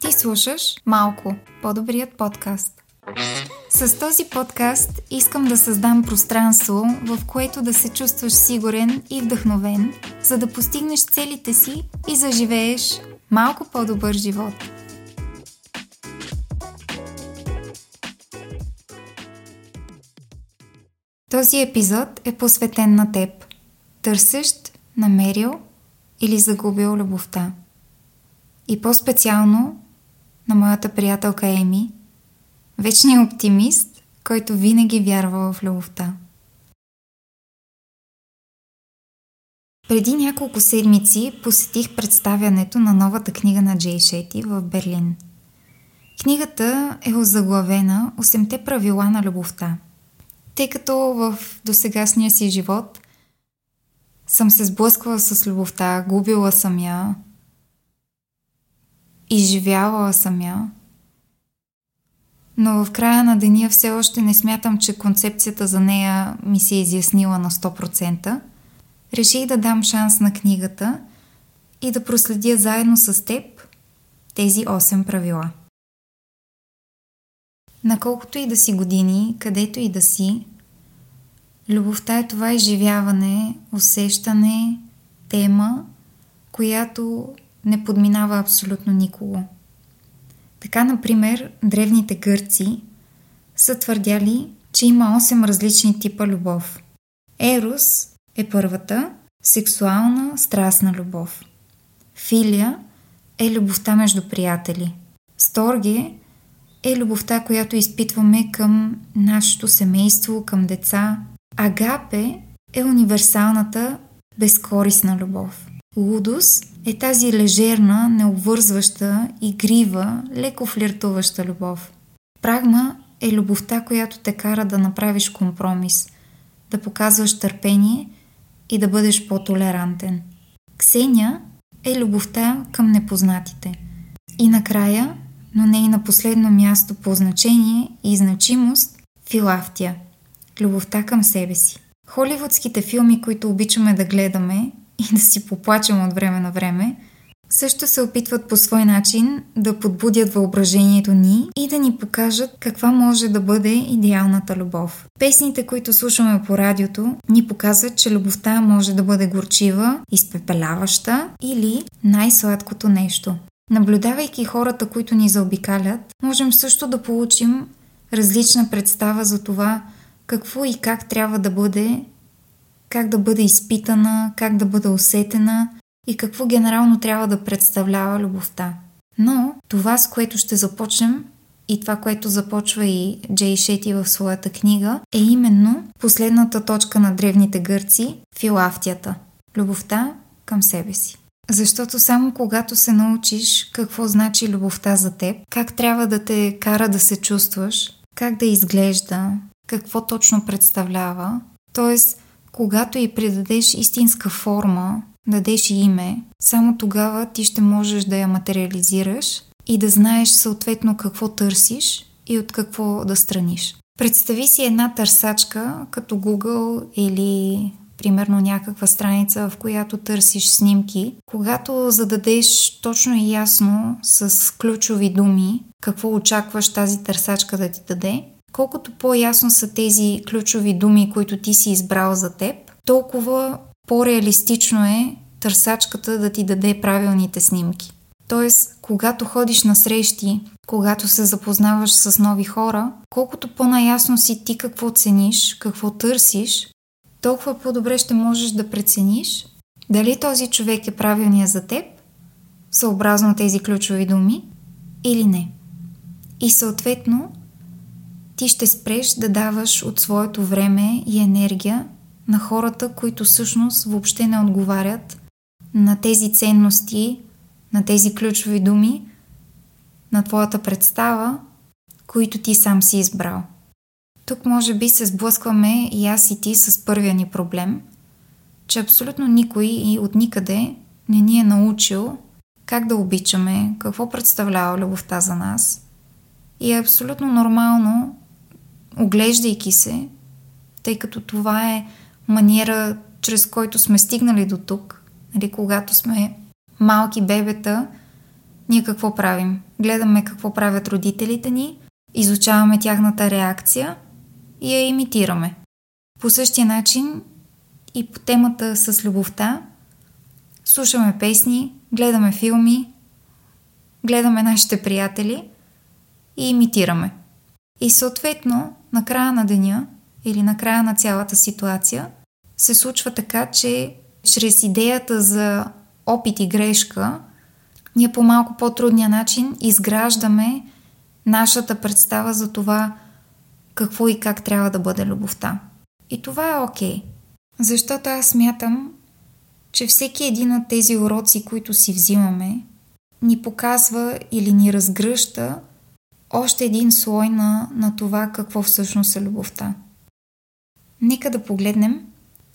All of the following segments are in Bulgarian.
Ти слушаш Малко, по-добрият подкаст. С този подкаст искам да създам пространство, в което да се чувстваш сигурен и вдъхновен, за да постигнеш целите си и заживееш малко по-добър живот. Този епизод е посветен на теб. Търсещ, намерил или загубил любовта. И по-специално на моята приятелка Еми, вечният оптимист, който винаги вярва в любовта. Преди няколко седмици посетих представянето на новата книга на Джей Шети в Берлин. Книгата е озаглавена «Осемте правила на любовта», тъй като в досегашния си живот съм се сблъсквала с любовта, губила съм я, изживявала съм я, но в края на деня все още не смятам, че концепцията за нея ми се е изяснила на 100%. Реших да дам шанс на книгата и да проследя заедно с теб тези 8 правила. Наколкото и да си години, където и да си, любовта е това изживяване, усещане, тема, която не подминава абсолютно никого. Така, например, древните гърци са твърдяли, че има 8 различни типа любов. Ерос е първата, сексуална, страстна любов. Филия е любовта между приятели. Сторге е любовта, която изпитваме към нашето семейство, към деца. Агапе е универсалната, безкорисна любов. Лудос е тази лежерна, необвързваща, игрива, леко флиртуваща любов. Прагма е любовта, която те кара да направиш компромис, да показваш търпение и да бъдеш по-толерантен. Ксения е любовта към непознатите. И накрая, но не и на последно място по значение и значимост, филафтия – любовта към себе си. Холивудските филми, които обичаме да гледаме, и да си поплачем от време на време, също се опитват по свой начин да подбудят въображението ни и да ни покажат каква може да бъде идеалната любов. Песните, които слушаме по радиото, ни показват, че любовта може да бъде горчива, изпепеляваща или най-сладкото нещо. Наблюдавайки хората, които ни заобикалят, можем също да получим различна представа за това какво и как трябва да бъде как да бъде изпитана, как да бъде усетена и какво генерално трябва да представлява любовта. Но това, с което ще започнем и това, което започва и Джей Шети в своята книга, е именно последната точка на древните гърци – филафтията. Любовта към себе си. Защото само когато се научиш какво значи любовта за теб, как трябва да те кара да се чувстваш, как да изглежда, какво точно представлява, т.е. Когато й придадеш истинска форма, дадеш и име, само тогава ти ще можеш да я материализираш и да знаеш съответно какво търсиш и от какво да страниш. Представи си една търсачка като Google или примерно някаква страница, в която търсиш снимки, когато зададеш точно и ясно с ключови думи какво очакваш тази търсачка да ти даде, Колкото по-ясно са тези ключови думи, които ти си избрал за теб, толкова по-реалистично е търсачката да ти даде правилните снимки. Тоест, когато ходиш на срещи, когато се запознаваш с нови хора, колкото по-наясно си ти какво цениш, какво търсиш, толкова по-добре ще можеш да прецениш дали този човек е правилният за теб, съобразно тези ключови думи, или не. И съответно, ти ще спреш да даваш от своето време и енергия на хората, които всъщност въобще не отговарят на тези ценности, на тези ключови думи, на твоята представа, които ти сам си избрал. Тук може би се сблъскваме и аз и ти с първия ни проблем, че абсолютно никой и от никъде не ни е научил как да обичаме, какво представлява любовта за нас. И е абсолютно нормално оглеждайки се, тъй като това е маниера чрез който сме стигнали до тук, нали, когато сме малки бебета, ние какво правим? Гледаме какво правят родителите ни, изучаваме тяхната реакция и я имитираме. По същия начин и по темата с любовта, слушаме песни, гледаме филми, гледаме нашите приятели и имитираме. И съответно, на края на деня или на края на цялата ситуация, се случва така, че чрез идеята за опит и грешка, ние по малко по-трудния начин изграждаме нашата представа за това какво и как трябва да бъде любовта. И това е окей. Okay. Защото аз смятам, че всеки един от тези уроци, които си взимаме, ни показва или ни разгръща още един слой на, на това какво всъщност е любовта. Нека да погледнем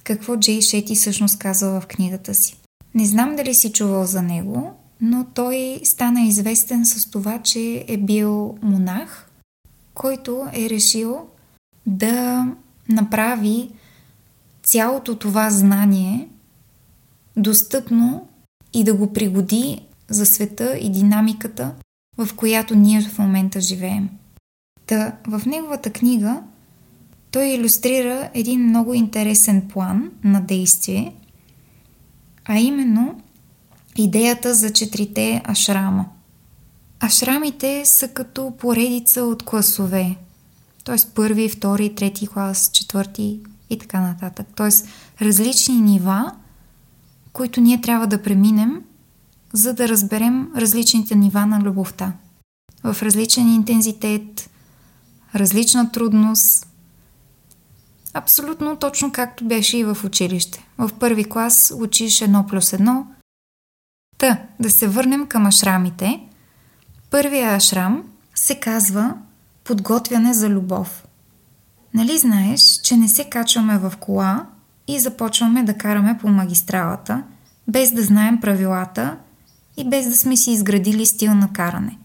какво Джей Шети всъщност казва в книгата си. Не знам дали си чувал за него, но той стана известен с това, че е бил монах, който е решил да направи цялото това знание достъпно и да го пригоди за света и динамиката, в която ние в момента живеем. Та, в неговата книга той иллюстрира един много интересен план на действие, а именно идеята за четирите ашрама. Ашрамите са като поредица от класове, т.е. първи, втори, трети клас, четвърти и така нататък. Т.е. различни нива, които ние трябва да преминем, за да разберем различните нива на любовта. В различен интензитет, различна трудност, абсолютно точно както беше и в училище. В първи клас учиш едно плюс едно. Та, да се върнем към ашрамите. Първия ашрам се казва подготвяне за любов. Нали знаеш, че не се качваме в кола и започваме да караме по магистралата, без да знаем правилата и без да сме си изградили стил на каране.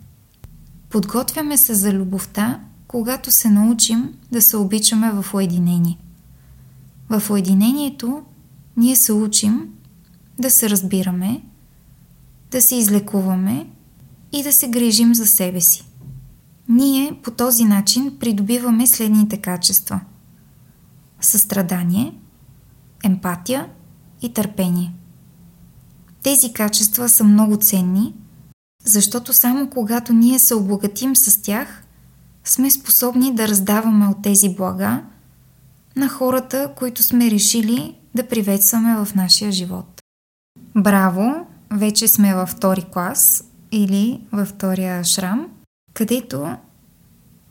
Подготвяме се за любовта, когато се научим да се обичаме в уединение. В уединението ние се учим да се разбираме, да се излекуваме и да се грижим за себе си. Ние по този начин придобиваме следните качества състрадание, емпатия и търпение. Тези качества са много ценни, защото само когато ние се обогатим с тях, сме способни да раздаваме от тези блага на хората, които сме решили да приветстваме в нашия живот. Браво! Вече сме във втори клас или във втория шрам, където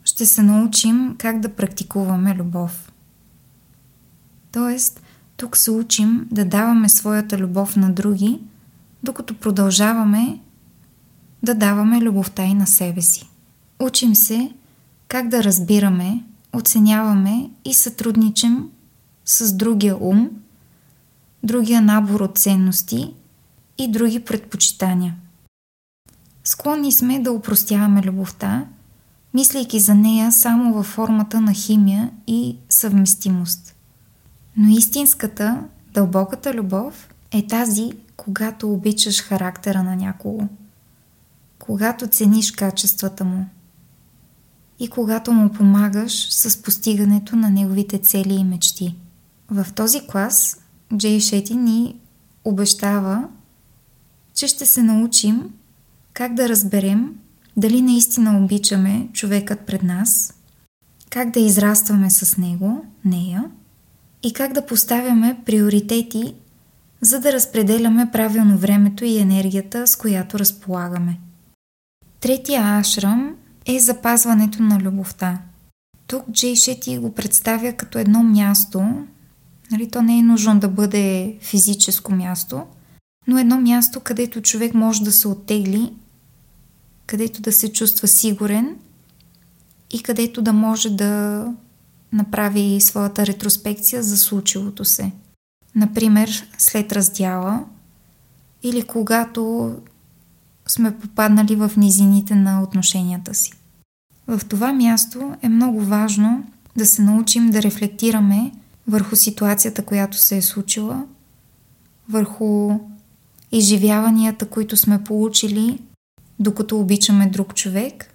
ще се научим как да практикуваме любов. Тоест, тук се учим да даваме своята любов на други, докато продължаваме да даваме любовта и на себе си. Учим се как да разбираме, оценяваме и сътрудничим с другия ум, другия набор от ценности и други предпочитания. Склонни сме да упростяваме любовта, мислейки за нея само във формата на химия и съвместимост. Но истинската, дълбоката любов е тази, когато обичаш характера на някого, когато цениш качествата му и когато му помагаш с постигането на неговите цели и мечти. В този клас Джей Шети ни обещава, че ще се научим как да разберем дали наистина обичаме човекът пред нас, как да израстваме с него, нея и как да поставяме приоритети, за да разпределяме правилно времето и енергията, с която разполагаме. Третия ашрам е запазването на любовта. Тук Джей Шети го представя като едно място, нали, то не е нужно да бъде физическо място, но едно място, където човек може да се оттегли където да се чувства сигурен и където да може да направи своята ретроспекция за случилото се. Например, след раздяла или когато сме попаднали в низините на отношенията си. В това място е много важно да се научим да рефлектираме върху ситуацията, която се е случила, върху изживяванията, които сме получили, докато обичаме друг човек,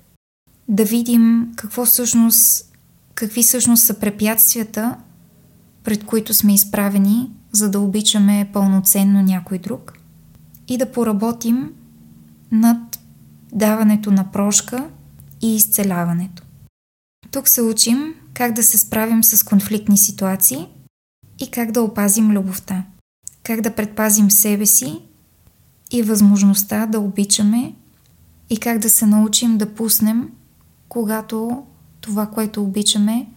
да видим какво всъщност, какви всъщност са препятствията, пред които сме изправени, за да обичаме пълноценно някой друг и да поработим над даването на прошка и изцеляването. Тук се учим как да се справим с конфликтни ситуации и как да опазим любовта. Как да предпазим себе си и възможността да обичаме и как да се научим да пуснем, когато това, което обичаме,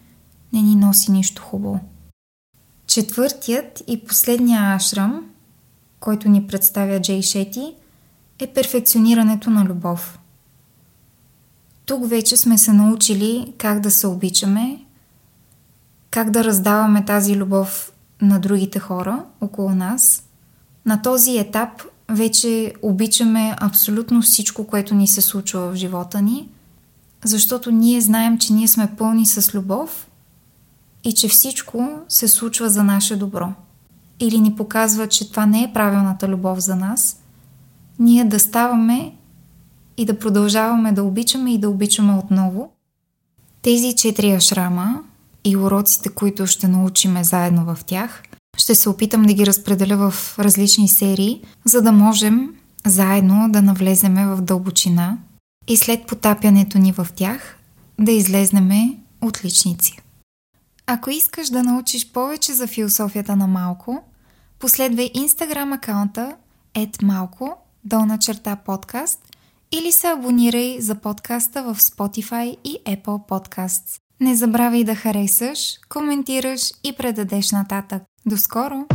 не ни носи нищо хубаво. Четвъртият и последния ашрам, който ни представя Джей Шети, е перфекционирането на любов. Тук вече сме се научили как да се обичаме, как да раздаваме тази любов на другите хора около нас. На този етап вече обичаме абсолютно всичко, което ни се случва в живота ни, защото ние знаем, че ние сме пълни с любов и че всичко се случва за наше добро. Или ни показва, че това не е правилната любов за нас, ние да ставаме и да продължаваме да обичаме и да обичаме отново. Тези четири ашрама и уроците, които ще научиме заедно в тях, ще се опитам да ги разпределя в различни серии, за да можем заедно да навлеземе в дълбочина и след потапянето ни в тях да излезнеме отличници. Ако искаш да научиш повече за философията на малко, последвай инстаграм акаунта малко долна черта подкаст или се абонирай за подкаста в Spotify и Apple Podcasts. Не забравяй да харесаш, коментираш и предадеш нататък. До скоро!